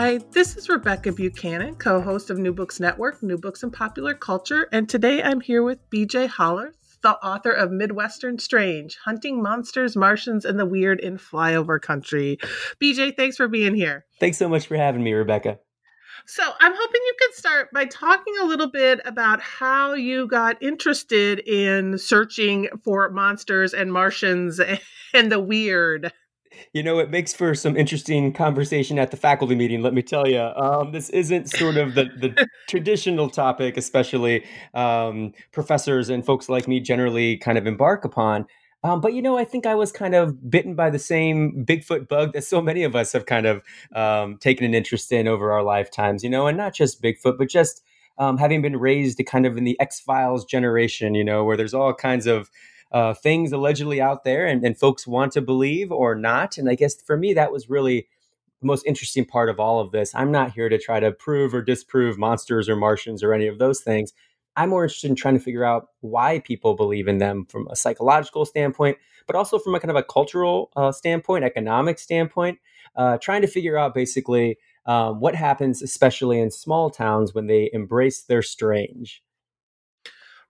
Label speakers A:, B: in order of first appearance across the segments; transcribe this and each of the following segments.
A: Hi, this is Rebecca Buchanan, co host of New Books Network, New Books and Popular Culture, and today I'm here with BJ Hollars, the author of Midwestern Strange Hunting Monsters, Martians, and the Weird in Flyover Country. BJ, thanks for being here.
B: Thanks so much for having me, Rebecca.
A: So, I'm hoping you could start by talking a little bit about how you got interested in searching for monsters and Martians and the weird
B: you know, it makes for some interesting conversation at the faculty meeting. Let me tell you, um, this isn't sort of the, the traditional topic, especially um, professors and folks like me generally kind of embark upon. Um, but you know, I think I was kind of bitten by the same Bigfoot bug that so many of us have kind of um, taken an interest in over our lifetimes. You know, and not just Bigfoot, but just um, having been raised kind of in the X Files generation. You know, where there's all kinds of uh, things allegedly out there and, and folks want to believe or not. And I guess for me, that was really the most interesting part of all of this. I'm not here to try to prove or disprove monsters or Martians or any of those things. I'm more interested in trying to figure out why people believe in them from a psychological standpoint, but also from a kind of a cultural uh, standpoint, economic standpoint, uh, trying to figure out basically um, what happens, especially in small towns, when they embrace their strange.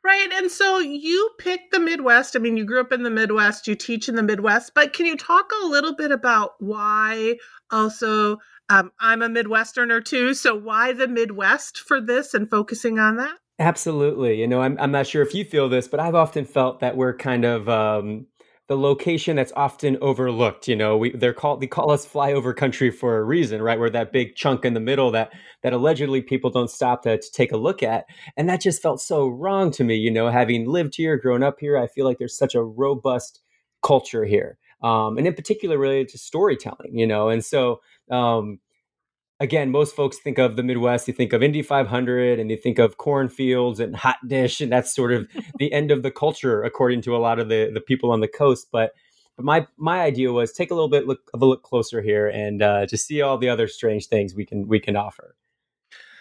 A: Right. And so you picked the Midwest. I mean, you grew up in the Midwest, you teach in the Midwest, but can you talk a little bit about why also um, I'm a Midwesterner too. So why the Midwest for this and focusing on that?
B: Absolutely. You know, I'm, I'm not sure if you feel this, but I've often felt that we're kind of um, the location that's often overlooked. You know, we they're called they call us flyover country for a reason, right? We're that big chunk in the middle that that allegedly people don't stop to, to take a look at, and that just felt so wrong to me. You know, having lived here, grown up here, I feel like there's such a robust culture here, um, and in particular related to storytelling. You know, and so. Um, again, most folks think of the Midwest, you think of Indy 500 and you think of cornfields and hot dish, and that's sort of the end of the culture, according to a lot of the, the people on the coast. But but my my idea was take a little bit look, of a look closer here and uh, just see all the other strange things we can we can offer.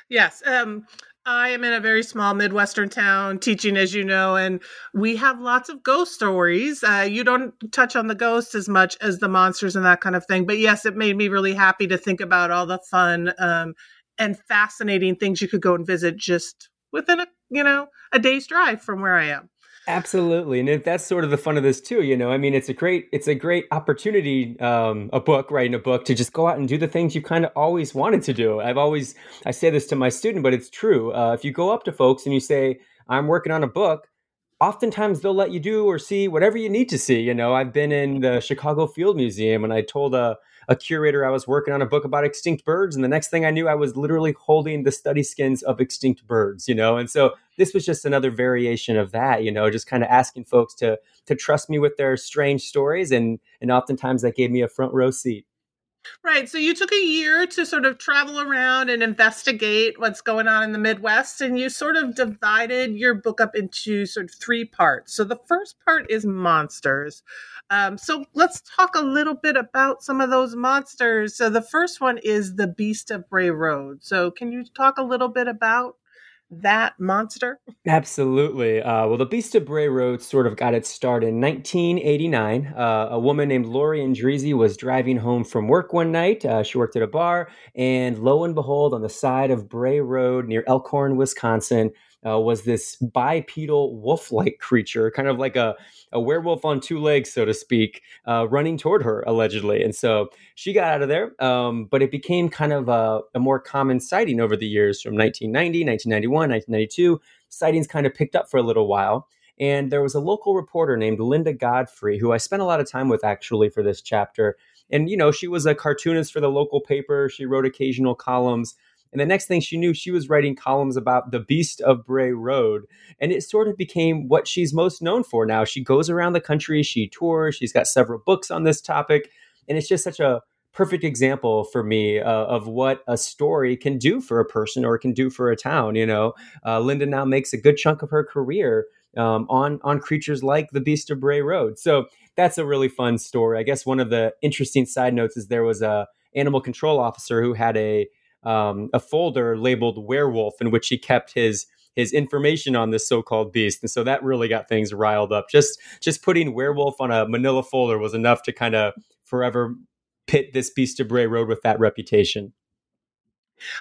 A: Yes. Um, I am in a very small Midwestern town teaching, as you know, and we have lots of ghost stories. Uh, you don't touch on the ghosts as much as the monsters and that kind of thing. But yes, it made me really happy to think about all the fun um, and fascinating things you could go and visit just within a, you know, a day's drive from where I am.
B: Absolutely, and that's sort of the fun of this too. You know, I mean, it's a great, it's a great opportunity. Um, a book, writing a book, to just go out and do the things you kind of always wanted to do. I've always, I say this to my student, but it's true. Uh, if you go up to folks and you say, "I'm working on a book," oftentimes they'll let you do or see whatever you need to see. You know, I've been in the Chicago Field Museum, and I told a a curator I was working on a book about extinct birds, and the next thing I knew, I was literally holding the study skins of extinct birds. You know, and so this was just another variation of that. You know, just kind of asking folks to to trust me with their strange stories, and and oftentimes that gave me a front row seat.
A: Right. So you took a year to sort of travel around and investigate what's going on in the Midwest, and you sort of divided your book up into sort of three parts. So the first part is monsters. Um, so let's talk a little bit about some of those monsters. So the first one is the Beast of Bray Road. So can you talk a little bit about that monster?
B: Absolutely. Uh, well, the Beast of Bray Road sort of got its start in 1989. Uh, a woman named Lori Endrizzi was driving home from work one night. Uh, she worked at a bar, and lo and behold, on the side of Bray Road near Elkhorn, Wisconsin, uh, was this bipedal wolf like creature, kind of like a, a werewolf on two legs, so to speak, uh, running toward her, allegedly. And so she got out of there, um, but it became kind of a, a, more common sighting over the years from 1990, 1991, 1992. Sightings kind of picked up for a little while. And there was a local reporter named Linda Godfrey, who I spent a lot of time with actually for this chapter. And, you know, she was a cartoonist for the local paper. She wrote occasional columns. And the next thing she knew, she was writing columns about the Beast of Bray Road. And it sort of became what she's most known for now. She goes around the country, she tours, she's got several books on this topic. And it's just such a perfect example for me uh, of what a story can do for a person or can do for a town. You know, uh, Linda now makes a good chunk of her career um, on on creatures like the Beast of Bray Road. So that's a really fun story. I guess one of the interesting side notes is there was a animal control officer who had a um, a folder labeled werewolf in which he kept his his information on this so-called beast. And so that really got things riled up. Just just putting werewolf on a manila folder was enough to kind of forever pit this beast of bray road with that reputation.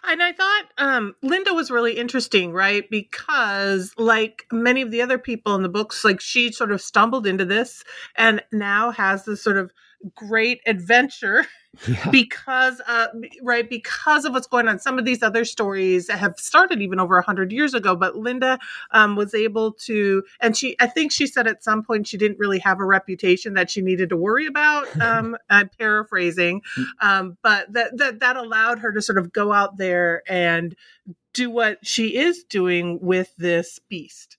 A: And I thought um, Linda was really interesting, right? Because, like many of the other people in the books, like she sort of stumbled into this and now has this sort of great adventure yeah. because uh, right because of what's going on some of these other stories have started even over 100 years ago but linda um, was able to and she i think she said at some point she didn't really have a reputation that she needed to worry about um, i'm paraphrasing um, but that, that that allowed her to sort of go out there and do what she is doing with this beast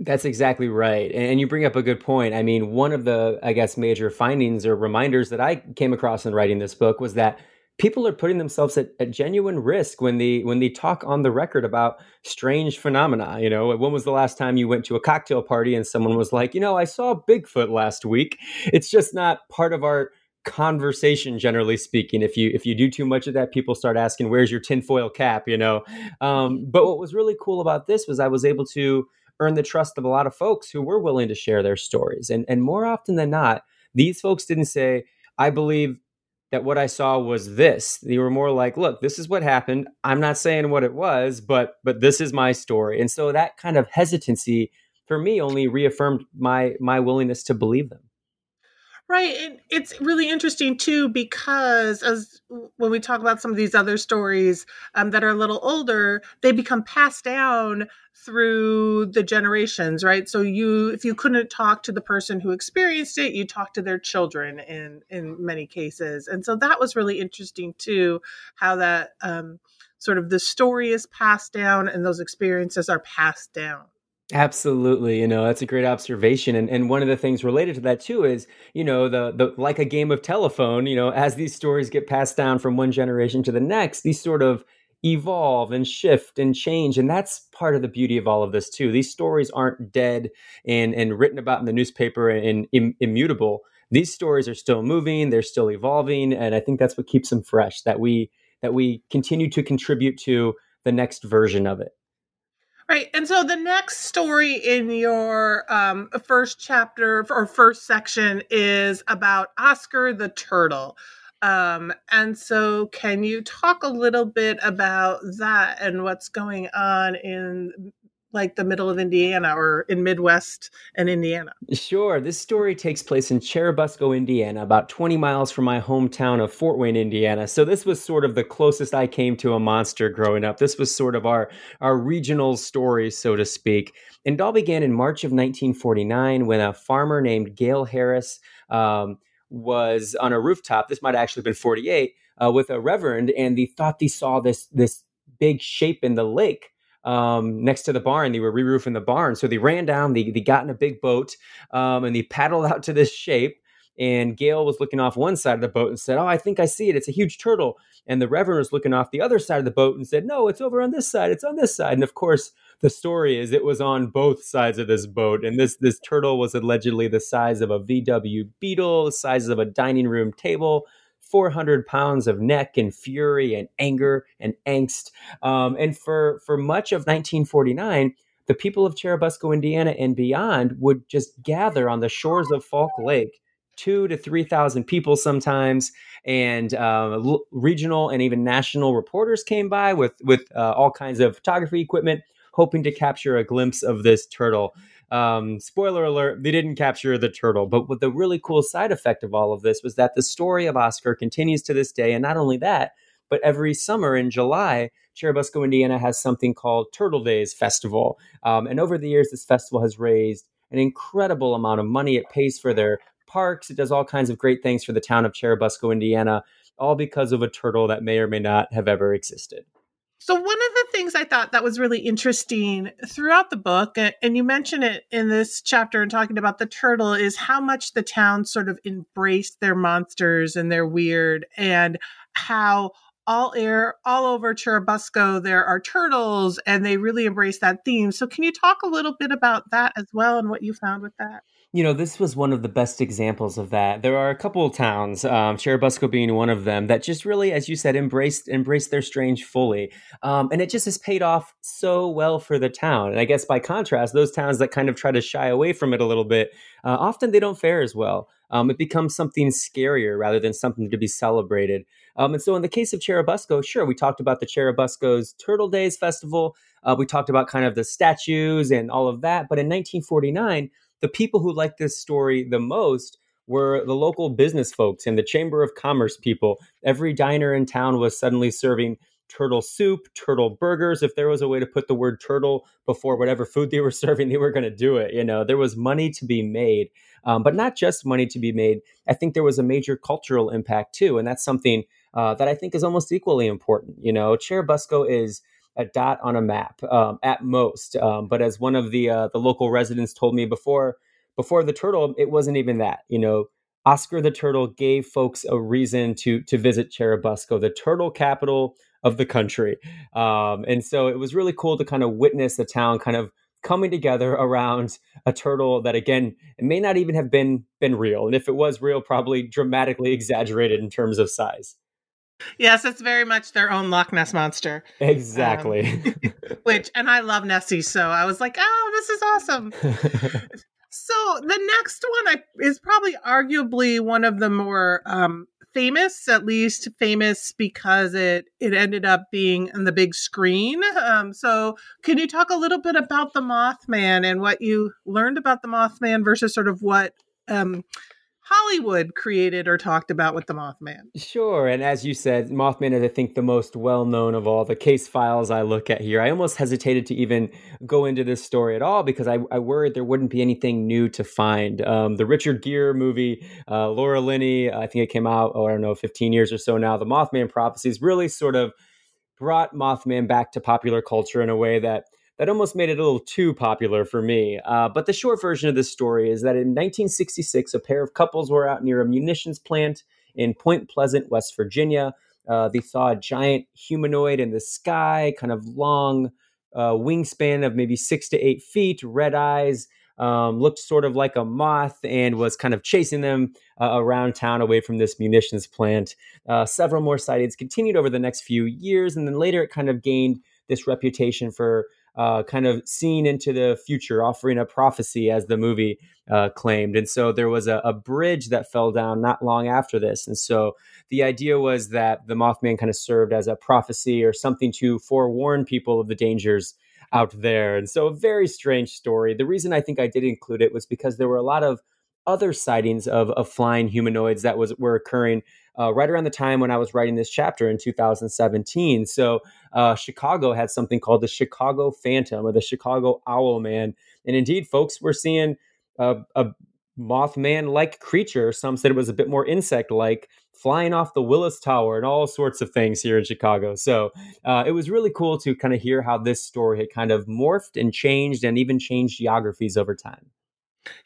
B: that's exactly right. And you bring up a good point. I mean, one of the, I guess, major findings or reminders that I came across in writing this book was that people are putting themselves at, at genuine risk when they when they talk on the record about strange phenomena. You know, when was the last time you went to a cocktail party and someone was like, you know, I saw Bigfoot last week? It's just not part of our conversation generally speaking if you if you do too much of that people start asking where's your tinfoil cap you know um, but what was really cool about this was i was able to earned the trust of a lot of folks who were willing to share their stories. And, and more often than not, these folks didn't say, I believe that what I saw was this. They were more like, look, this is what happened. I'm not saying what it was, but but this is my story. And so that kind of hesitancy for me only reaffirmed my my willingness to believe them.
A: Right. And it's really interesting too, because as when we talk about some of these other stories um, that are a little older, they become passed down through the generations, right? So you, if you couldn't talk to the person who experienced it, you talk to their children in, in many cases. And so that was really interesting too, how that um, sort of the story is passed down and those experiences are passed down.
B: Absolutely, you know that's a great observation, and and one of the things related to that too is you know the the like a game of telephone. You know, as these stories get passed down from one generation to the next, these sort of evolve and shift and change, and that's part of the beauty of all of this too. These stories aren't dead and and written about in the newspaper and, Im- immutable. These stories are still moving, they're still evolving, and I think that's what keeps them fresh. That we that we continue to contribute to the next version of it.
A: Right. And so the next story in your um, first chapter or first section is about Oscar the turtle. Um, and so, can you talk a little bit about that and what's going on in like the middle of Indiana or in Midwest and Indiana.
B: Sure. This story takes place in Churubusco, Indiana, about 20 miles from my hometown of Fort Wayne, Indiana. So this was sort of the closest I came to a monster growing up. This was sort of our our regional story, so to speak. And it all began in March of 1949 when a farmer named Gale Harris um, was on a rooftop. This might actually have actually been 48 uh, with a reverend, and they thought they saw this this big shape in the lake um, next to the barn. They were re-roofing the barn, so they ran down. They, they got in a big boat um, and they paddled out to this shape. And Gale was looking off one side of the boat and said, Oh, I think I see it. It's a huge turtle. And the Reverend was looking off the other side of the boat and said, No, it's over on this side. It's on this side. And of course, the story is it was on both sides of this boat. And this, this turtle was allegedly the size of a VW Beetle, the size of a dining room table. 400 pounds of neck and fury and anger and angst. Um, and for, for much of 1949, the people of Churubusco, Indiana and beyond would just gather on the shores of Fulk Lake, two to 3,000 people sometimes. And uh, regional and even national reporters came by with, with uh, all kinds of photography equipment, hoping to capture a glimpse of this turtle. Um, spoiler alert, they didn't capture the turtle. But what the really cool side effect of all of this was that the story of Oscar continues to this day. And not only that, but every summer in July, Churubusco, Indiana has something called Turtle Days Festival. Um, and over the years, this festival has raised an incredible amount of money. It pays for their parks, it does all kinds of great things for the town of Churubusco, Indiana, all because of a turtle that may or may not have ever existed.
A: So, one of the things I thought that was really interesting throughout the book, and you mention it in this chapter and talking about the turtle, is how much the town sort of embraced their monsters and their weird, and how all air all over Churubusco there are turtles and they really embrace that theme. So can you talk a little bit about that as well and what you found with that?
B: You know, this was one of the best examples of that. There are a couple of towns, um, Churubusco being one of them, that just really, as you said, embraced embraced their strange fully, um, and it just has paid off so well for the town. And I guess by contrast, those towns that kind of try to shy away from it a little bit, uh, often they don't fare as well. Um, it becomes something scarier rather than something to be celebrated. Um, and so, in the case of Churubusco, sure, we talked about the Churubusco's Turtle Days Festival. Uh, we talked about kind of the statues and all of that. But in 1949, the people who liked this story the most were the local business folks and the Chamber of Commerce people. Every diner in town was suddenly serving turtle soup, turtle burgers. If there was a way to put the word turtle before whatever food they were serving, they were going to do it. You know, there was money to be made, um, but not just money to be made. I think there was a major cultural impact too, and that's something uh, that I think is almost equally important. You know, Churubusco is a dot on a map um, at most, um, but as one of the uh, the local residents told me before before the turtle, it wasn't even that. You know, Oscar the Turtle gave folks a reason to to visit Churubusco, the turtle capital of the country, um, and so it was really cool to kind of witness the town kind of coming together around a turtle that again may not even have been been real and if it was real probably dramatically exaggerated in terms of size
A: Yes, it's very much their own Loch Ness monster.
B: Exactly. Um,
A: which, and I love Nessie, so I was like, oh, this is awesome. so the next one I, is probably arguably one of the more um, famous, at least famous because it it ended up being on the big screen. Um, so, can you talk a little bit about the Mothman and what you learned about the Mothman versus sort of what um, Hollywood created or talked about with the Mothman.
B: Sure. And as you said, Mothman is, I think, the most well known of all the case files I look at here. I almost hesitated to even go into this story at all because I, I worried there wouldn't be anything new to find. Um, the Richard Gere movie, uh, Laura Linney, I think it came out, oh, I don't know, 15 years or so now. The Mothman prophecies really sort of brought Mothman back to popular culture in a way that that almost made it a little too popular for me. Uh, but the short version of this story is that in 1966, a pair of couples were out near a munitions plant in Point Pleasant, West Virginia. Uh, they saw a giant humanoid in the sky, kind of long uh, wingspan of maybe six to eight feet, red eyes, um, looked sort of like a moth, and was kind of chasing them uh, around town away from this munitions plant. Uh, several more sightings continued over the next few years, and then later it kind of gained this reputation for uh, kind of seeing into the future, offering a prophecy, as the movie uh, claimed. And so there was a, a, bridge that fell down not long after this. And so the idea was that the Mothman kind of served as a prophecy or something to forewarn people of the dangers out there. And so a very strange story. The reason I think I did include it was because there were a lot of other sightings of, of flying humanoids that was were occurring uh, right around the time when I was writing this chapter in 2017. So uh, Chicago had something called the Chicago Phantom or the Chicago Owl Man, and indeed, folks were seeing a, a Mothman-like creature. Some said it was a bit more insect-like, flying off the Willis Tower and all sorts of things here in Chicago. So uh, it was really cool to kind of hear how this story had kind of morphed and changed, and even changed geographies over time.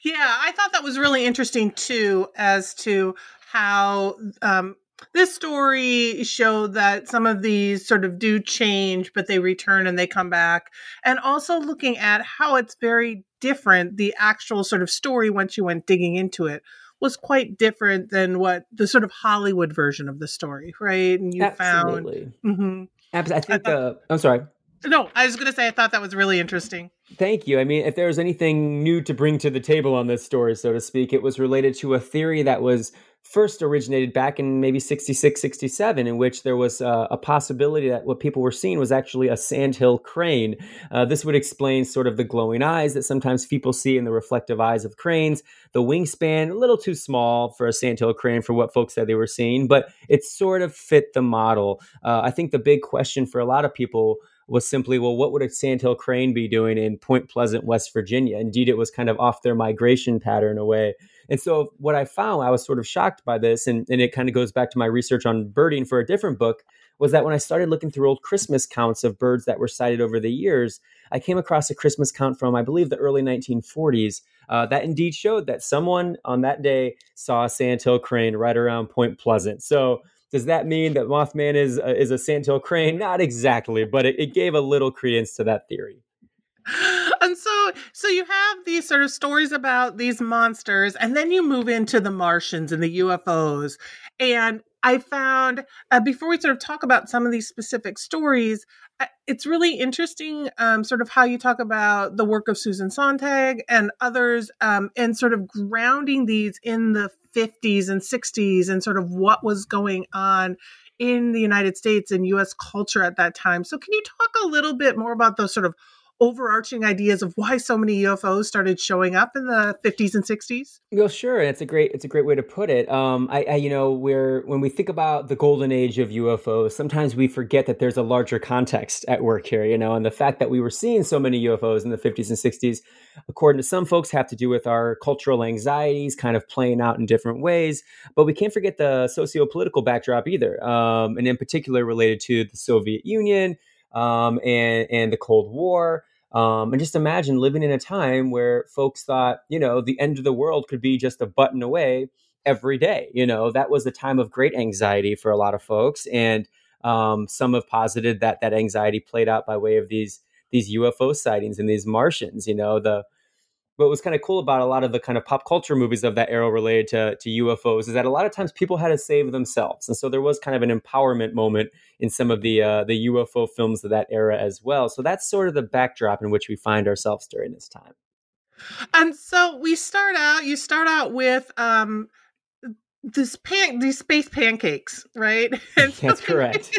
A: Yeah, I thought that was really interesting too, as to how um, this story showed that some of these sort of do change, but they return and they come back. And also looking at how it's very different, the actual sort of story once you went digging into it was quite different than what the sort of Hollywood version of the story, right? And you
B: Absolutely.
A: found. Mm-hmm.
B: Absolutely. I think. I thought, uh, I'm sorry.
A: No, I was going to say I thought that was really interesting.
B: Thank you. I mean, if there was anything new to bring to the table on this story, so to speak, it was related to a theory that was first originated back in maybe 66, 67, in which there was uh, a possibility that what people were seeing was actually a sandhill crane. Uh, this would explain sort of the glowing eyes that sometimes people see in the reflective eyes of cranes, the wingspan, a little too small for a sandhill crane for what folks said they were seeing, but it sort of fit the model. Uh, I think the big question for a lot of people was simply, well, what would a sandhill crane be doing in Point Pleasant, West Virginia? Indeed, it was kind of off their migration pattern away. And so, what I found, I was sort of shocked by this, and, and it kind of goes back to my research on birding for a different book, was that when I started looking through old Christmas counts of birds that were sighted over the years, I came across a Christmas count from, I believe, the early 1940s uh, that indeed showed that someone on that day saw a sandhill crane right around Point Pleasant. So, does that mean that Mothman is uh, is a sandhill crane? Not exactly, but it, it gave a little credence to that theory.
A: And so, so you have these sort of stories about these monsters, and then you move into the Martians and the UFOs. And I found uh, before we sort of talk about some of these specific stories, it's really interesting, um, sort of how you talk about the work of Susan Sontag and others, um, and sort of grounding these in the 50s and 60s and sort of what was going on in the United States and US culture at that time. So, can you talk a little bit more about those sort of overarching ideas of why so many UFOs started showing up in the 50s and 60s?
B: Well, sure, it's a great it's a great way to put it. Um, I, I, you know, where when we think about the golden age of UFOs, sometimes we forget that there's a larger context at work here. You know, and the fact that we were seeing so many UFOs in the 50s and 60s, according to some folks, have to do with our cultural anxieties kind of playing out in different ways. But we can't forget the socio-political backdrop either, um, and in particular related to the Soviet Union um, and and the Cold War. Um, and just imagine living in a time where folks thought, you know, the end of the world could be just a button away every day. You know, that was a time of great anxiety for a lot of folks, and um, some have posited that that anxiety played out by way of these these UFO sightings and these Martians. You know, the what was kind of cool about a lot of the kind of pop culture movies of that era related to, to UFOs is that a lot of times people had to save themselves. And so there was kind of an empowerment moment in some of the uh, the UFO films of that era as well. So that's sort of the backdrop in which we find ourselves during this time.
A: And so we start out, you start out with um this pan these space pancakes, right?
B: And that's so correct.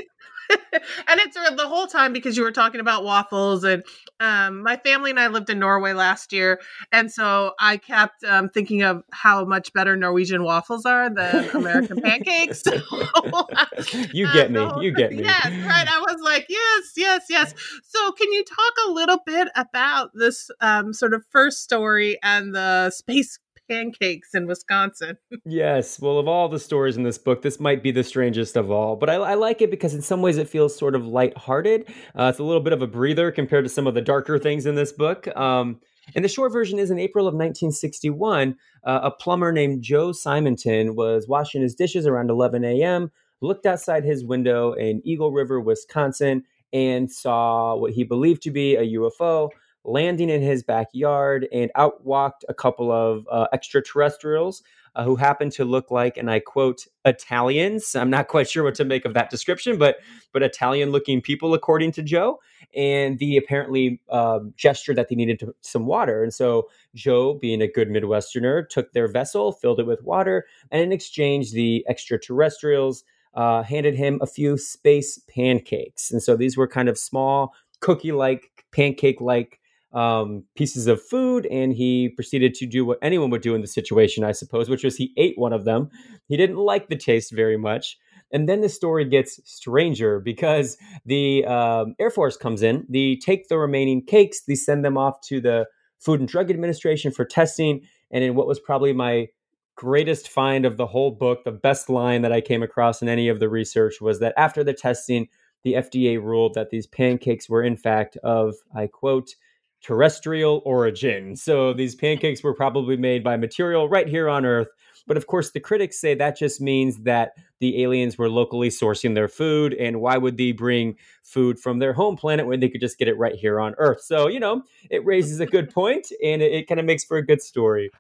A: and it's the whole time because you were talking about waffles and um, my family and I lived in Norway last year, and so I kept um, thinking of how much better Norwegian waffles are than American pancakes.
B: you get me. You get me.
A: Yes, right. I was like, yes, yes, yes. So, can you talk a little bit about this um, sort of first story and the space pancakes in Wisconsin.
B: yes. Well, of all the stories in this book, this might be the strangest of all. But I, I like it because in some ways it feels sort of lighthearted. Uh, it's a little bit of a breather compared to some of the darker things in this book. Um, and the short version is in April of 1961, uh, a plumber named Joe Simonton was washing his dishes around 11 a.m., looked outside his window in Eagle River, Wisconsin, and saw what he believed to be a UFO landing in his backyard and out walked a couple of uh, extraterrestrials uh, who happened to look like, and I quote, Italians. I'm not quite sure what to make of that description, but but Italian looking people, according to Joe. And the apparently um, gesture that they needed to, some water. And so Joe, being a good Midwesterner, took their vessel, filled it with water, and in exchange, the extraterrestrials uh, handed him a few space pancakes. And so these were kind of small, cookie like, pancake like um, pieces of food and he proceeded to do what anyone would do in the situation, I suppose, which was he ate one of them. He didn't like the taste very much. And then the story gets stranger because the um, Air Force comes in, they take the remaining cakes, they send them off to the Food and Drug Administration for testing. And in what was probably my greatest find of the whole book, the best line that I came across in any of the research was that after the testing, the FDA ruled that these pancakes were, in fact, of, I quote, terrestrial origin. So these pancakes were probably made by material right here on Earth. But of course, the critics say that just means that the aliens were locally sourcing their food. And why would they bring food from their home planet when they could just get it right here on Earth? So, you know, it raises a good point and it, it kind of makes for a good story.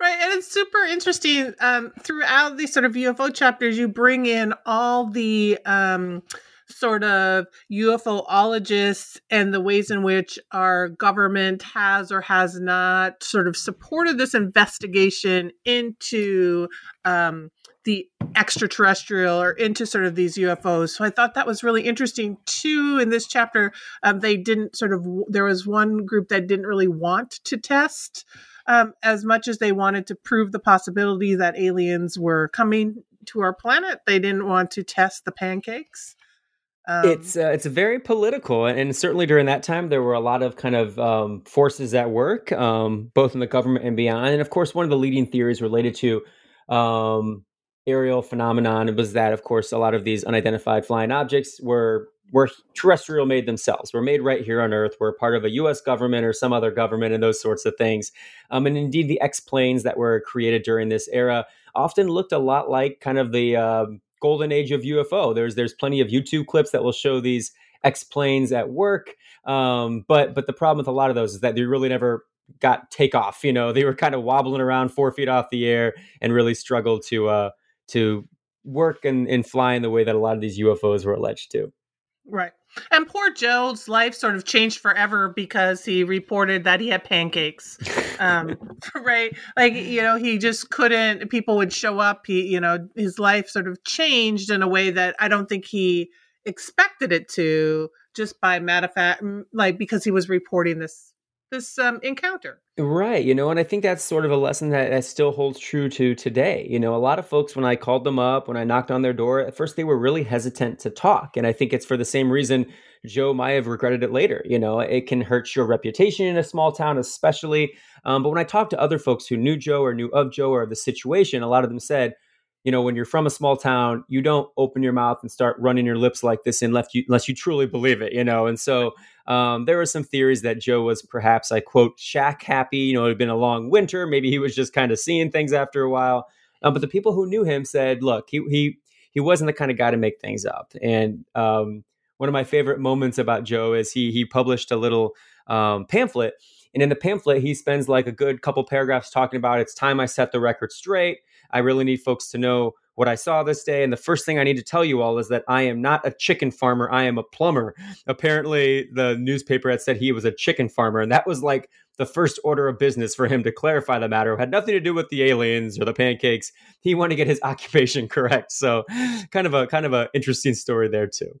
A: Right, and it's super interesting. Um, throughout these sort of UFO chapters, you bring in all the um, sort of UFOologists and the ways in which our government has or has not sort of supported this investigation into um, the extraterrestrial or into sort of these UFOs. So I thought that was really interesting too. In this chapter, um, they didn't sort of, there was one group that didn't really want to test. Um, as much as they wanted to prove the possibility that aliens were coming to our planet, they didn't want to test the pancakes.
B: Um, it's uh, it's very political, and certainly during that time, there were a lot of kind of um, forces at work, um, both in the government and beyond. And of course, one of the leading theories related to um, aerial phenomenon was that, of course, a lot of these unidentified flying objects were were terrestrial made themselves. Were made right here on Earth. Were part of a U.S. government or some other government, and those sorts of things. Um, and indeed, the X planes that were created during this era often looked a lot like kind of the um, golden age of UFO. There's there's plenty of YouTube clips that will show these X planes at work. Um, but but the problem with a lot of those is that they really never got takeoff. You know, they were kind of wobbling around four feet off the air and really struggled to uh, to work and, and fly in the way that a lot of these UFOs were alleged to.
A: Right. And poor Joe's life sort of changed forever because he reported that he had pancakes. Um, right. Like, you know, he just couldn't, people would show up. He, you know, his life sort of changed in a way that I don't think he expected it to just by matter of fact, like because he was reporting this this um, encounter.
B: Right. You know, and I think that's sort of a lesson that, that still holds true to today. You know, a lot of folks, when I called them up, when I knocked on their door, at first they were really hesitant to talk. And I think it's for the same reason Joe might have regretted it later. You know, it can hurt your reputation in a small town, especially. Um, but when I talked to other folks who knew Joe or knew of Joe or the situation, a lot of them said, you know, when you're from a small town, you don't open your mouth and start running your lips like this unless you, unless you truly believe it, you know. And so um, there were some theories that Joe was perhaps, I quote, shack happy. You know, it had been a long winter. Maybe he was just kind of seeing things after a while. Um, but the people who knew him said, look, he he he wasn't the kind of guy to make things up. And um, one of my favorite moments about Joe is he he published a little um, pamphlet. And in the pamphlet, he spends like a good couple paragraphs talking about it's time I set the record straight. I really need folks to know what I saw this day. And the first thing I need to tell you all is that I am not a chicken farmer. I am a plumber. Apparently, the newspaper had said he was a chicken farmer. And that was like the first order of business for him to clarify the matter. It had nothing to do with the aliens or the pancakes. He wanted to get his occupation correct. So kind of a kind of an interesting story there too.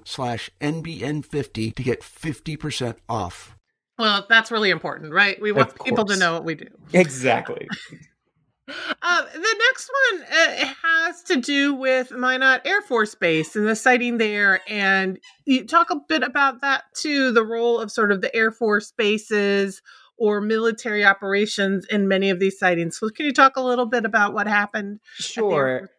C: slash NBN50 to get 50% off.
A: Well, that's really important, right? We want people to know what we do.
B: Exactly.
A: Uh, the next one uh, has to do with Minot Air Force Base and the sighting there. And you talk a bit about that too the role of sort of the Air Force bases or military operations in many of these sightings. So, can you talk a little bit about what happened?
B: Sure.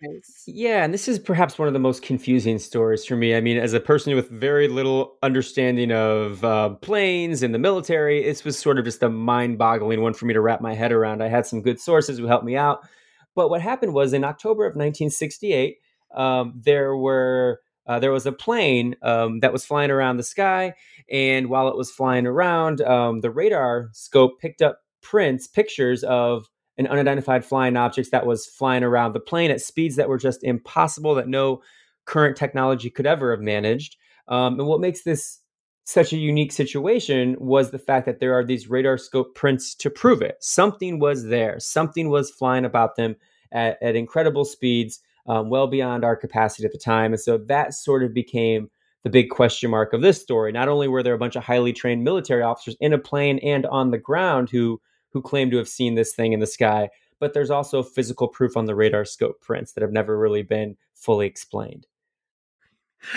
B: Yeah, and this is perhaps one of the most confusing stories for me. I mean, as a person with very little understanding of uh, planes and the military, this was sort of just a mind boggling one for me to wrap my head around. I had some good sources who helped me out. But what happened was in October of 1968, um, there were uh, there was a plane um, that was flying around the sky, and while it was flying around, um, the radar scope picked up prints, pictures of an unidentified flying object that was flying around the plane at speeds that were just impossible, that no current technology could ever have managed. Um, and what makes this such a unique situation was the fact that there are these radar scope prints to prove it. Something was there, something was flying about them at, at incredible speeds, um, well beyond our capacity at the time. And so that sort of became the big question mark of this story. Not only were there a bunch of highly trained military officers in a plane and on the ground who who claim to have seen this thing in the sky, but there's also physical proof on the radar scope prints that have never really been fully explained.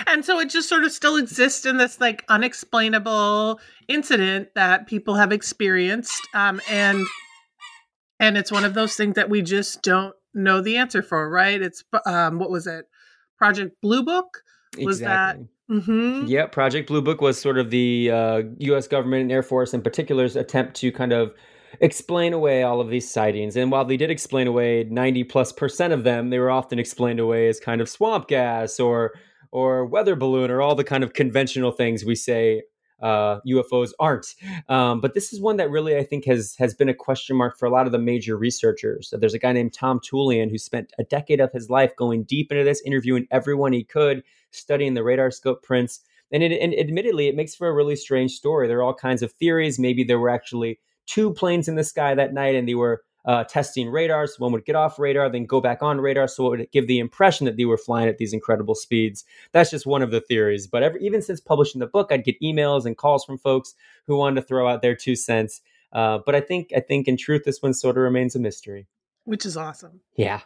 A: And so it just sort of still exists in this like unexplainable incident that people have experienced, um, and and it's one of those things that we just don't know the answer for, right? It's um, what was it? Project Blue Book was exactly. that
B: Mm-hmm. Yeah, Project Blue Book was sort of the uh, U.S. government and Air Force in particular's attempt to kind of explain away all of these sightings. And while they did explain away 90 plus percent of them, they were often explained away as kind of swamp gas or or weather balloon or all the kind of conventional things we say uh, UFOs aren't. Um, but this is one that really I think has has been a question mark for a lot of the major researchers. So there's a guy named Tom Tulien who spent a decade of his life going deep into this, interviewing everyone he could, studying the radar scope prints. And, it, and admittedly, it makes for a really strange story. There are all kinds of theories. Maybe there were actually two planes in the sky that night, and they were uh, testing radars. One would get off radar, then go back on radar, so it would give the impression that they were flying at these incredible speeds. That's just one of the theories. But every, even since publishing the book, I'd get emails and calls from folks who wanted to throw out their two cents. Uh, but I think, I think, in truth, this one sort of remains a mystery.
A: Which is awesome.
B: Yeah.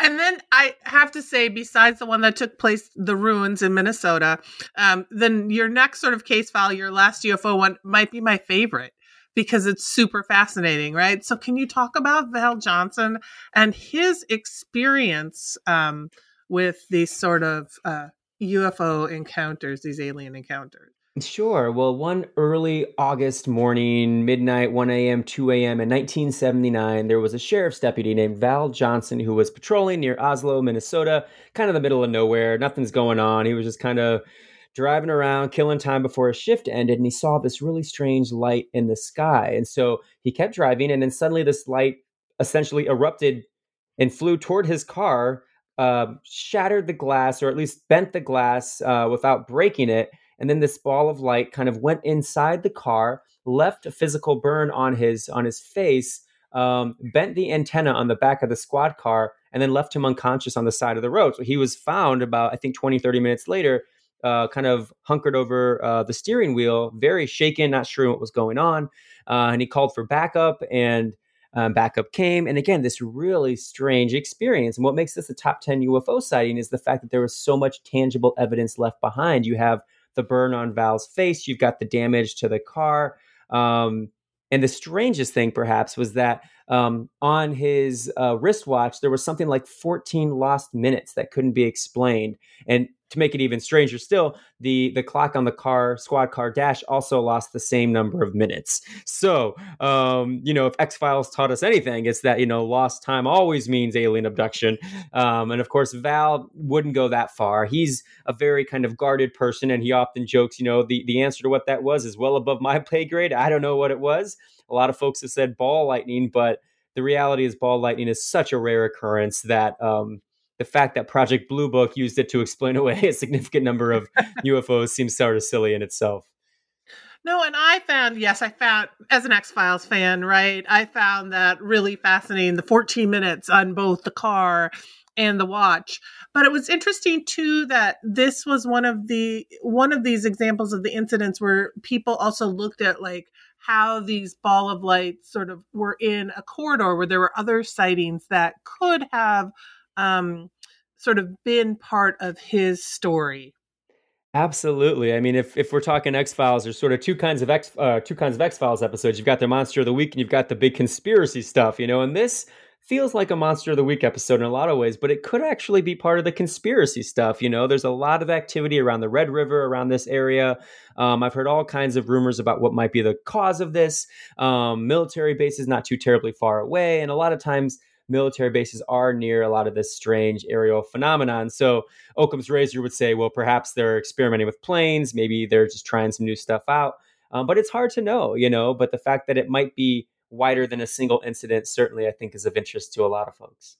A: And then I have to say, besides the one that took place, the ruins in Minnesota, um, then your next sort of case file, your last UFO one, might be my favorite because it's super fascinating, right? So, can you talk about Val Johnson and his experience um, with these sort of uh, UFO encounters, these alien encounters?
B: Sure. Well, one early August morning, midnight, 1 a.m., 2 a.m., in 1979, there was a sheriff's deputy named Val Johnson who was patrolling near Oslo, Minnesota, kind of the middle of nowhere. Nothing's going on. He was just kind of driving around, killing time before his shift ended, and he saw this really strange light in the sky. And so he kept driving, and then suddenly this light essentially erupted and flew toward his car, uh, shattered the glass, or at least bent the glass uh, without breaking it. And then this ball of light kind of went inside the car, left a physical burn on his on his face, um, bent the antenna on the back of the squad car, and then left him unconscious on the side of the road. So he was found about, I think, 20, 30 minutes later uh, kind of hunkered over uh, the steering wheel, very shaken, not sure what was going on. Uh, and he called for backup, and um, backup came. And again, this really strange experience. And what makes this a top 10 UFO sighting is the fact that there was so much tangible evidence left behind. You have the burn on Val's face, you've got the damage to the car. Um, and the strangest thing, perhaps, was that um, on his uh, wristwatch, there was something like 14 lost minutes that couldn't be explained. And to make it even stranger still, the the clock on the car squad car dash also lost the same number of minutes. So, um, you know, if X Files taught us anything, it's that you know lost time always means alien abduction. Um, and of course, Val wouldn't go that far. He's a very kind of guarded person, and he often jokes, you know, the the answer to what that was is well above my pay grade. I don't know what it was. A lot of folks have said ball lightning, but the reality is ball lightning is such a rare occurrence that um, the fact that Project Blue Book used it to explain away a significant number of UFOs seems sort of silly in itself.
A: No, and I found, yes, I found, as an X Files fan, right, I found that really fascinating the 14 minutes on both the car and the watch. But it was interesting too that this was one of the one of these examples of the incidents where people also looked at like how these ball of light sort of were in a corridor where there were other sightings that could have um, sort of been part of his story.
B: Absolutely. I mean, if, if we're talking X Files, there's sort of two kinds of X uh, two kinds of X Files episodes. You've got the Monster of the Week, and you've got the big conspiracy stuff. You know, and this feels like a Monster of the Week episode in a lot of ways, but it could actually be part of the conspiracy stuff. You know, there's a lot of activity around the Red River, around this area. Um, I've heard all kinds of rumors about what might be the cause of this. Um, military bases not too terribly far away, and a lot of times military bases are near a lot of this strange aerial phenomenon. So Occam's razor would say, well, perhaps they're experimenting with planes, maybe they're just trying some new stuff out. Um, but it's hard to know, you know. But the fact that it might be wider than a single incident certainly I think is of interest to a lot of folks.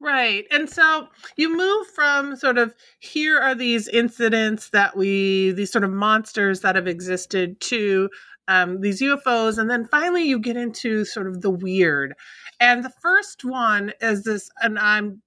A: Right. And so you move from sort of here are these incidents that we, these sort of monsters that have existed to um, these UFOs. And then finally you get into sort of the weird. And the first one is this, and I'm,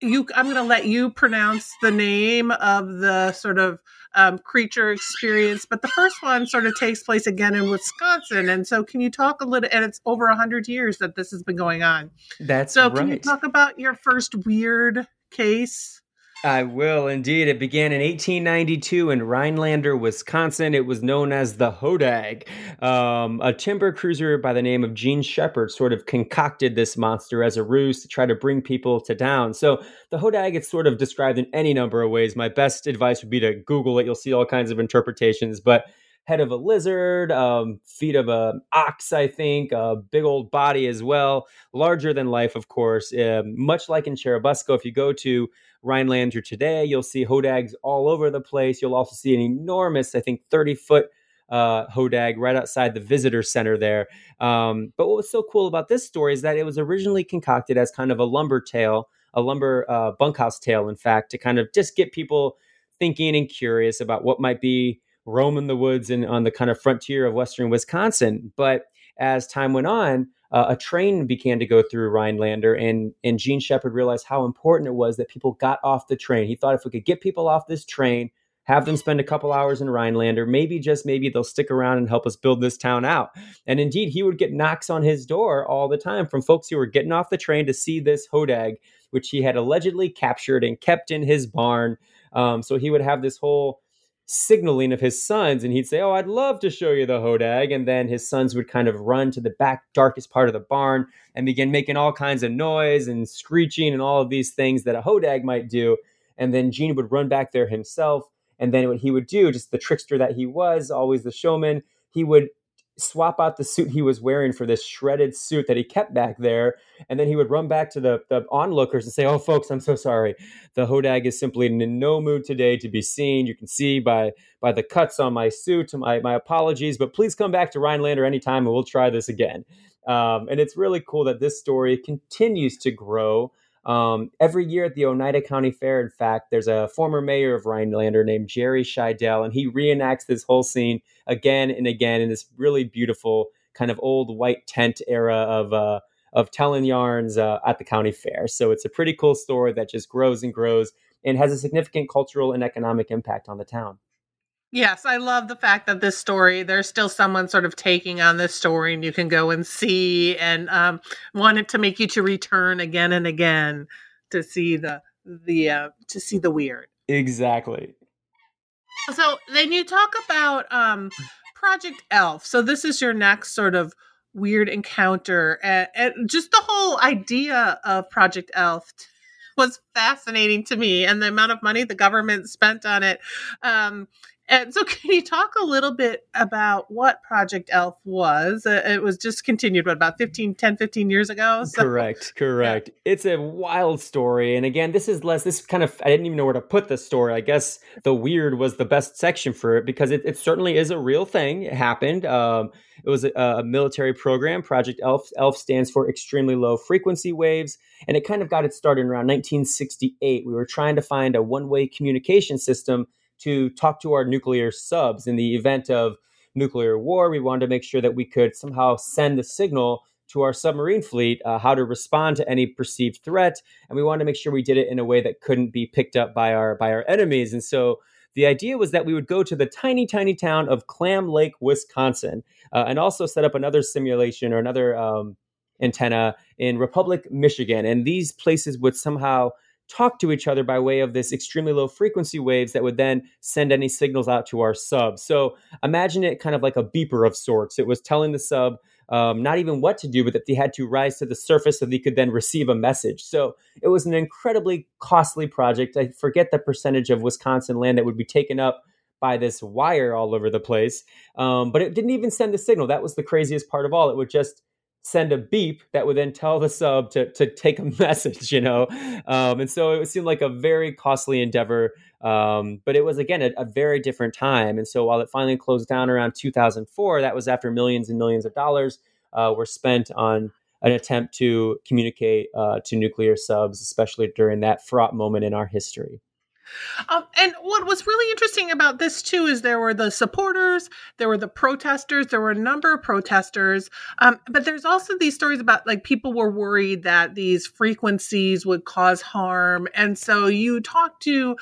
A: you, I'm going to let you pronounce the name of the sort of um, creature experience. But the first one sort of takes place again in Wisconsin. And so, can you talk a little? And it's over a hundred years that this has been going on.
B: That's
A: so.
B: Right.
A: Can you talk about your first weird case?
B: I will indeed. It began in 1892 in Rhinelander, Wisconsin. It was known as the Hodag. Um, a timber cruiser by the name of Gene Shepard sort of concocted this monster as a ruse to try to bring people to town. So the Hodag is sort of described in any number of ways. My best advice would be to Google it. You'll see all kinds of interpretations, but head of a lizard, um, feet of a ox, I think, a big old body as well, larger than life, of course. Uh, much like in Churubusco, if you go to Rhinelander today. You'll see hodags all over the place. You'll also see an enormous, I think, 30 foot uh, hodag right outside the visitor center there. Um, but what was so cool about this story is that it was originally concocted as kind of a lumber tale, a lumber uh, bunkhouse tale, in fact, to kind of just get people thinking and curious about what might be roaming the woods and on the kind of frontier of western Wisconsin. But as time went on, uh, a train began to go through Rhinelander, and and Gene Shepard realized how important it was that people got off the train. He thought if we could get people off this train, have them spend a couple hours in Rhinelander, maybe just maybe they'll stick around and help us build this town out. And indeed, he would get knocks on his door all the time from folks who were getting off the train to see this hodag, which he had allegedly captured and kept in his barn. Um, so he would have this whole signaling of his sons and he'd say oh i'd love to show you the hodag and then his sons would kind of run to the back darkest part of the barn and begin making all kinds of noise and screeching and all of these things that a hodag might do and then gene would run back there himself and then what he would do just the trickster that he was always the showman he would swap out the suit he was wearing for this shredded suit that he kept back there. And then he would run back to the, the onlookers and say, Oh, folks, I'm so sorry. The Hodag is simply in no mood today to be seen. You can see by by the cuts on my suit. My, my apologies, but please come back to Rhinelander anytime and we'll try this again. Um, and it's really cool that this story continues to grow. Um, every year at the Oneida County Fair, in fact, there's a former mayor of Rhinelander named Jerry Scheidel, and he reenacts this whole scene again and again in this really beautiful kind of old white tent era of uh, of telling yarns uh, at the county fair. So it's a pretty cool story that just grows and grows and has a significant cultural and economic impact on the town.
A: Yes, I love the fact that this story, there's still someone sort of taking on this story and you can go and see and um, wanted to make you to return again and again to see the the uh, to see the weird.
B: Exactly.
A: So then you talk about um, Project Elf. So this is your next sort of weird encounter and, and just the whole idea of Project Elf was fascinating to me and the amount of money the government spent on it um, and so, can you talk a little bit about what Project ELF was? Uh, it was just continued, what, about 15, 10, 15 years ago?
B: So, correct, correct. Yeah. It's a wild story. And again, this is less, this kind of, I didn't even know where to put this story. I guess the weird was the best section for it because it, it certainly is a real thing. It happened. Um, it was a, a, military program. Project ELF, ELF stands for Extremely Low Frequency Waves. And it kind of got it started around 1968. We were trying to find a one way communication system to talk to our nuclear subs in the event of nuclear war. We wanted to make sure that we could somehow send the signal to our submarine fleet uh, how to respond to any perceived threat, and we wanted to make sure we did it in a way that couldn't be picked up by our by our enemies. And so the idea was that we would go to the tiny, tiny town of Clam Lake, Wisconsin, uh, and also set up another simulation or another um, antenna in Republic, Michigan, and these places would somehow talk to each other by way of this extremely low frequency waves that would then send any signals out to our sub. So imagine it kind of like a beeper of sorts. It was telling the sub um, not even what to do, but that they had to rise to the surface so they could then receive a message. So it was an incredibly costly project. I forget the percentage of Wisconsin land that would be taken up by this wire all over the place. Um, but it didn't even send the signal. That was the craziest part of all. It would just send a beep that would then tell the sub to, to take a message, you know? Um, and so it seemed like a very costly endeavor. Um, but it was, again, a, a, very different time. And so while it finally closed down around 2004, that was after millions and millions of dollars. uh, were spent on an attempt to communicate uh, to nuclear subs, especially during that fraught moment in our history.
A: Um, and what was really interesting about this too is there were the supporters, there were the protesters, there were a number of protesters, um, but there's also these stories about like people were worried that these frequencies would cause harm, and so you talked to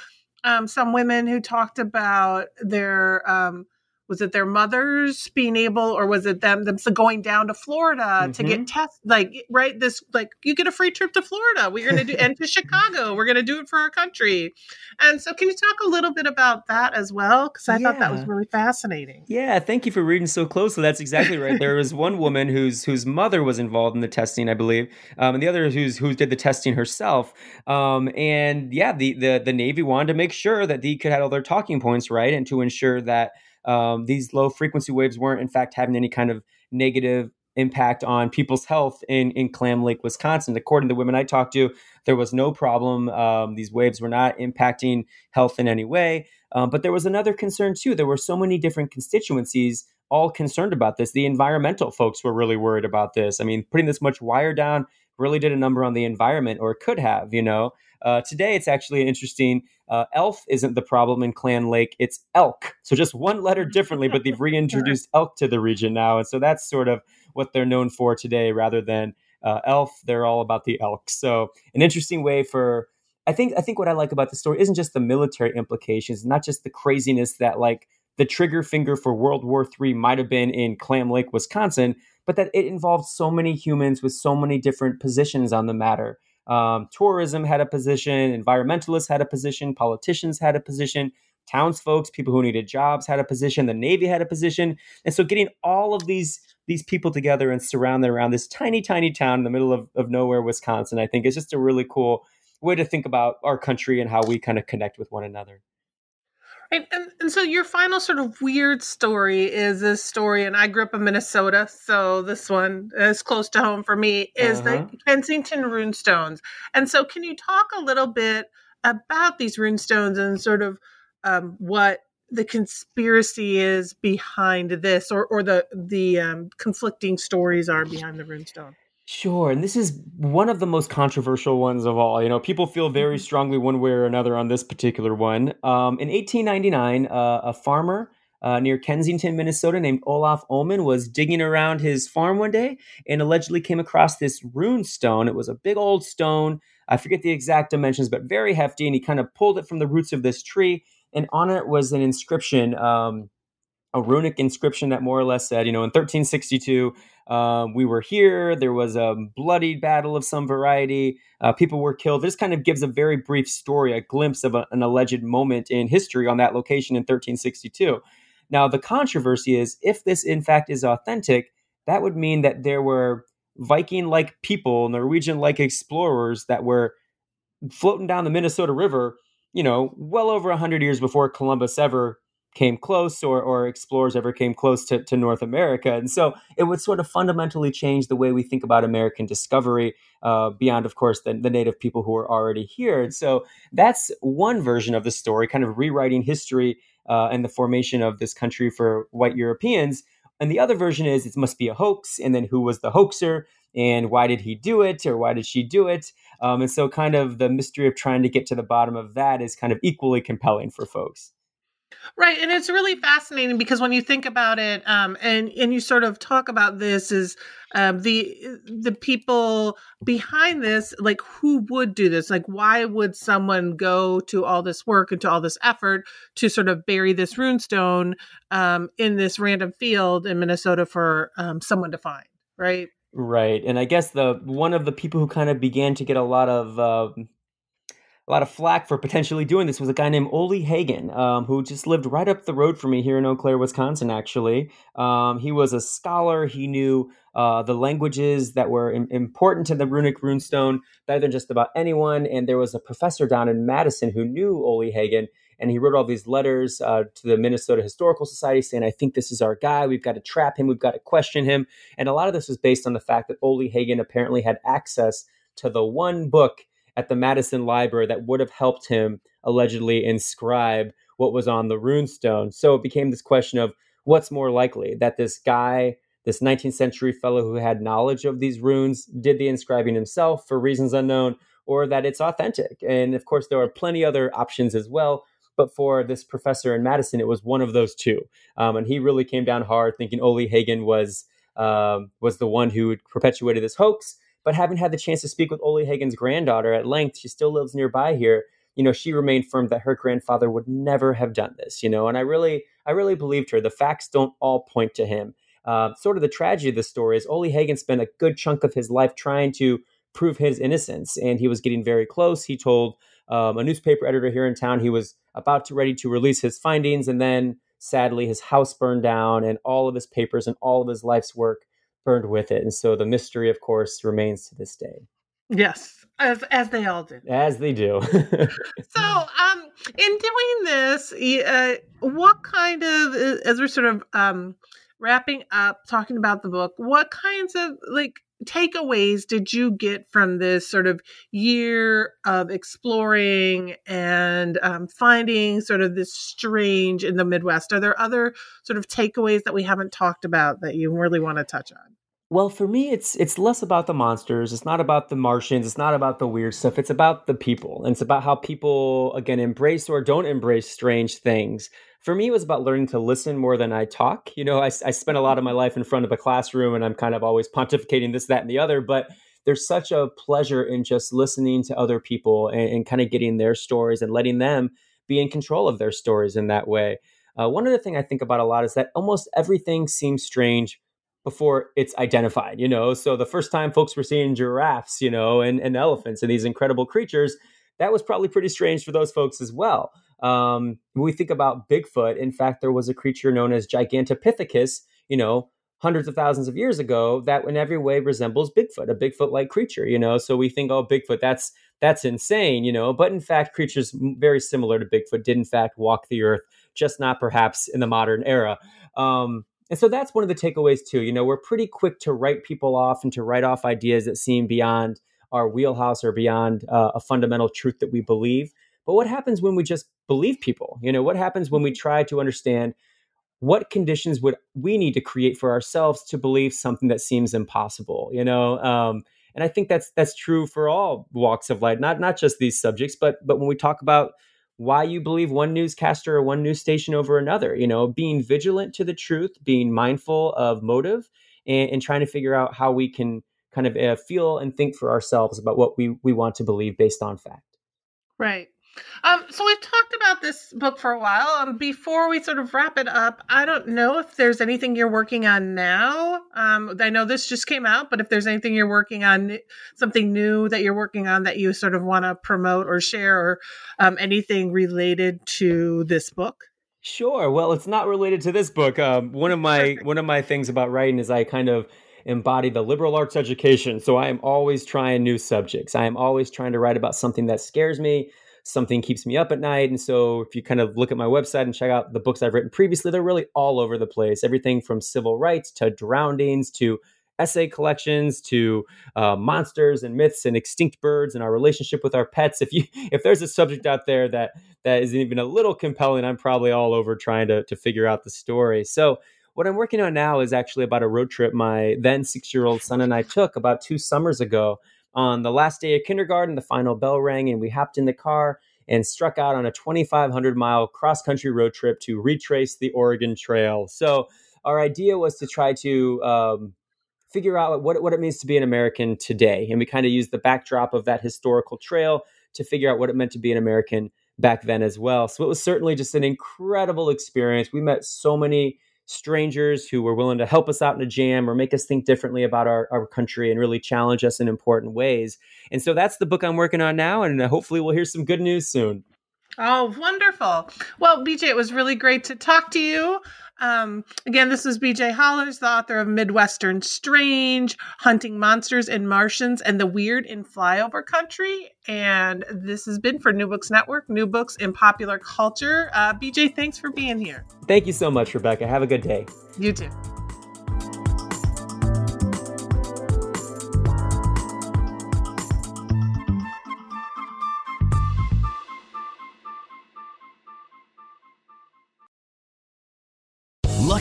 A: um, some women who talked about their um, was it their mothers being able or was it them them going down to florida mm-hmm. to get mm-hmm. tested like right this like you get a free trip to florida. We're going to do and to chicago. We're going to do it for our country. And so can you talk a little bit about that as well? Because i yeah. thought that was really fascinating.
B: Yeah thank you for reading so closely. That's exactly right. There was one woman whose whose mother was involved in the testing i believe um, and the other who's who did the testing herself. Um, and yeah the, the the navy wanted to make sure that they could have all their talking points right and to ensure that um, these low frequency waves weren't, in fact, having any kind of negative impact on people's health in, in Clam Lake, Wisconsin. According to the women I talked to, there was no problem. Um, these waves were not impacting health in any way. Um, but there was another concern too. There were so many different constituencies all concerned about this. The environmental folks were really worried about this. I mean, putting this much wire down really did a number on the environment, or could have, you know. Uh, today, it's actually interesting. Uh, elf isn't the problem in Clam Lake; it's elk. So just one letter differently, but they've reintroduced elk to the region now, and so that's sort of what they're known for today, rather than uh, elf. They're all about the elk. So an interesting way for. I think I think what I like about the story isn't just the military implications, not just the craziness that like the trigger finger for World War III might have been in Clam Lake, Wisconsin, but that it involved so many humans with so many different positions on the matter. Um, tourism had a position, environmentalists had a position, politicians had a position, townsfolk, people who needed jobs had a position, the Navy had a position. And so getting all of these these people together and surround them around this tiny, tiny town in the middle of, of nowhere, Wisconsin, I think is just a really cool way to think about our country and how we kind of connect with one another.
A: Right. And, and so your final sort of weird story is this story, and I grew up in Minnesota, so this one is close to home for me, is uh-huh. the Kensington runestones. And so can you talk a little bit about these runestones and sort of um, what the conspiracy is behind this or, or the the um, conflicting stories are behind the runestone?
B: Sure. And this is one of the most controversial ones of all. You know, people feel very mm-hmm. strongly one way or another on this particular one. Um, in 1899, uh, a farmer uh, near Kensington, Minnesota, named Olaf Ohman was digging around his farm one day and allegedly came across this rune stone. It was a big old stone. I forget the exact dimensions, but very hefty. And he kind of pulled it from the roots of this tree. And on it was an inscription, um, a runic inscription that more or less said, you know, in 1362, um, we were here. There was a bloody battle of some variety. Uh, people were killed. This kind of gives a very brief story, a glimpse of a, an alleged moment in history on that location in 1362. Now, the controversy is if this, in fact, is authentic, that would mean that there were Viking like people, Norwegian like explorers that were floating down the Minnesota River, you know, well over 100 years before Columbus ever came close or, or explorers ever came close to, to North America. And so it would sort of fundamentally change the way we think about American discovery uh, beyond, of course, the, the native people who are already here. And so that's one version of the story, kind of rewriting history uh, and the formation of this country for white Europeans. And the other version is it must be a hoax. And then who was the hoaxer? And why did he do it? Or why did she do it? Um, and so, kind of the mystery of trying to get to the bottom of that is kind of equally compelling for folks.
A: Right, and it's really fascinating because when you think about it, um, and and you sort of talk about this is um, the the people behind this, like who would do this? Like, why would someone go to all this work and to all this effort to sort of bury this runestone um, in this random field in Minnesota for um, someone to find? Right.
B: Right, and I guess the one of the people who kind of began to get a lot of uh, a lot of flack for potentially doing this was a guy named Ole Hagen, um, who just lived right up the road from me here in Eau Claire, Wisconsin, actually. Um, he was a scholar. He knew uh, the languages that were Im- important to the runic runestone better than just about anyone. And there was a professor down in Madison who knew Ole Hagen. And he wrote all these letters uh, to the Minnesota Historical Society saying, I think this is our guy. We've got to trap him. We've got to question him. And a lot of this was based on the fact that Ole Hagen apparently had access to the one book at the Madison Library that would have helped him allegedly inscribe what was on the runestone. So it became this question of what's more likely that this guy this 19th century fellow who had knowledge of these runes did the inscribing himself for reasons unknown, or that it's authentic. And of course, there are plenty other options as well. But for this professor in Madison, it was one of those two. Um, and he really came down hard, thinking Ole Hagen was um, was the one who perpetuated this hoax. But having had the chance to speak with Ole Hagen's granddaughter at length, she still lives nearby here. You know, she remained firm that her grandfather would never have done this. You know, and I really, I really believed her. The facts don't all point to him. Uh, sort of the tragedy of the story is Ole Hagen spent a good chunk of his life trying to prove his innocence, and he was getting very close. He told um, a newspaper editor here in town he was about to ready to release his findings, and then sadly his house burned down, and all of his papers and all of his life's work burned with it. And so the mystery, of course, remains to this day.
A: Yes, as as they all do.
B: As they do.
A: so, um, in doing this, uh, what kind of, as we're sort of um, wrapping up talking about the book, what kinds of like takeaways did you get from this sort of year of exploring and um, finding sort of this strange in the Midwest? Are there other sort of takeaways that we haven't talked about that you really want to touch on?
B: Well, for me, it's it's less about the monsters. It's not about the Martians. It's not about the weird stuff. It's about the people, and it's about how people again embrace or don't embrace strange things for me, it was about learning to listen more than I talk. You know, I, I spent a lot of my life in front of a classroom and I'm kind of always pontificating this, that, and the other. But there's such a pleasure in just listening to other people and, and kind of getting their stories and letting them be in control of their stories in that way. Uh, one other thing I think about a lot is that almost everything seems strange before it's identified, you know. So the first time folks were seeing giraffes, you know, and, and elephants and these incredible creatures, that was probably pretty strange for those folks as well. Um, when we think about Bigfoot, in fact, there was a creature known as Gigantopithecus, you know, hundreds of thousands of years ago that in every way resembles Bigfoot, a Bigfoot-like creature, you know. So we think, oh, Bigfoot, that's that's insane, you know. But in fact, creatures very similar to Bigfoot did in fact walk the earth, just not perhaps in the modern era. Um, and so that's one of the takeaways too. You know, we're pretty quick to write people off and to write off ideas that seem beyond our wheelhouse or beyond uh, a fundamental truth that we believe. But what happens when we just believe people? You know, what happens when we try to understand what conditions would we need to create for ourselves to believe something that seems impossible? You know, um, and I think that's that's true for all walks of life, not not just these subjects, but but when we talk about why you believe one newscaster or one news station over another, you know, being vigilant to the truth, being mindful of motive, and, and trying to figure out how we can kind of uh, feel and think for ourselves about what we we want to believe based on fact.
A: Right. Um, so we've talked about this book for a while. Um, before we sort of wrap it up, I don't know if there's anything you're working on now. Um, I know this just came out, but if there's anything you're working on, something new that you're working on that you sort of want to promote or share, or um, anything related to this book.
B: Sure. Well, it's not related to this book. Um, one of my one of my things about writing is I kind of embody the liberal arts education. So I am always trying new subjects. I am always trying to write about something that scares me, something keeps me up at night. And so if you kind of look at my website and check out the books I've written previously, they're really all over the place. Everything from civil rights to drownings to essay collections to uh, monsters and myths and extinct birds and our relationship with our pets. If you if there's a subject out there that that is even a little compelling, I'm probably all over trying to to figure out the story. So what I'm working on now is actually about a road trip my then six year old son and I took about two summers ago on the last day of kindergarten, the final bell rang, and we hopped in the car and struck out on a 2,500 mile cross country road trip to retrace the Oregon Trail. So, our idea was to try to um, figure out what, what it means to be an American today. And we kind of used the backdrop of that historical trail to figure out what it meant to be an American back then as well. So, it was certainly just an incredible experience. We met so many strangers who were willing to help us out in a jam or make us think differently about our, our country and really challenge us in important ways. And so that's the book I'm working on now, and uh, hopefully we'll hear some good news soon.
A: Oh, wonderful. Well, BJ, it was really great to talk to you. Um, again, this is BJ Hollars, the author of Midwestern Strange, Hunting Monsters and Martians, and the Weird in Flyover Country. And this has been for New Books Network, New Books in Popular Culture. Uh, BJ, thanks for being here.
B: Thank you so much, Rebecca. Have a good day.
A: You too.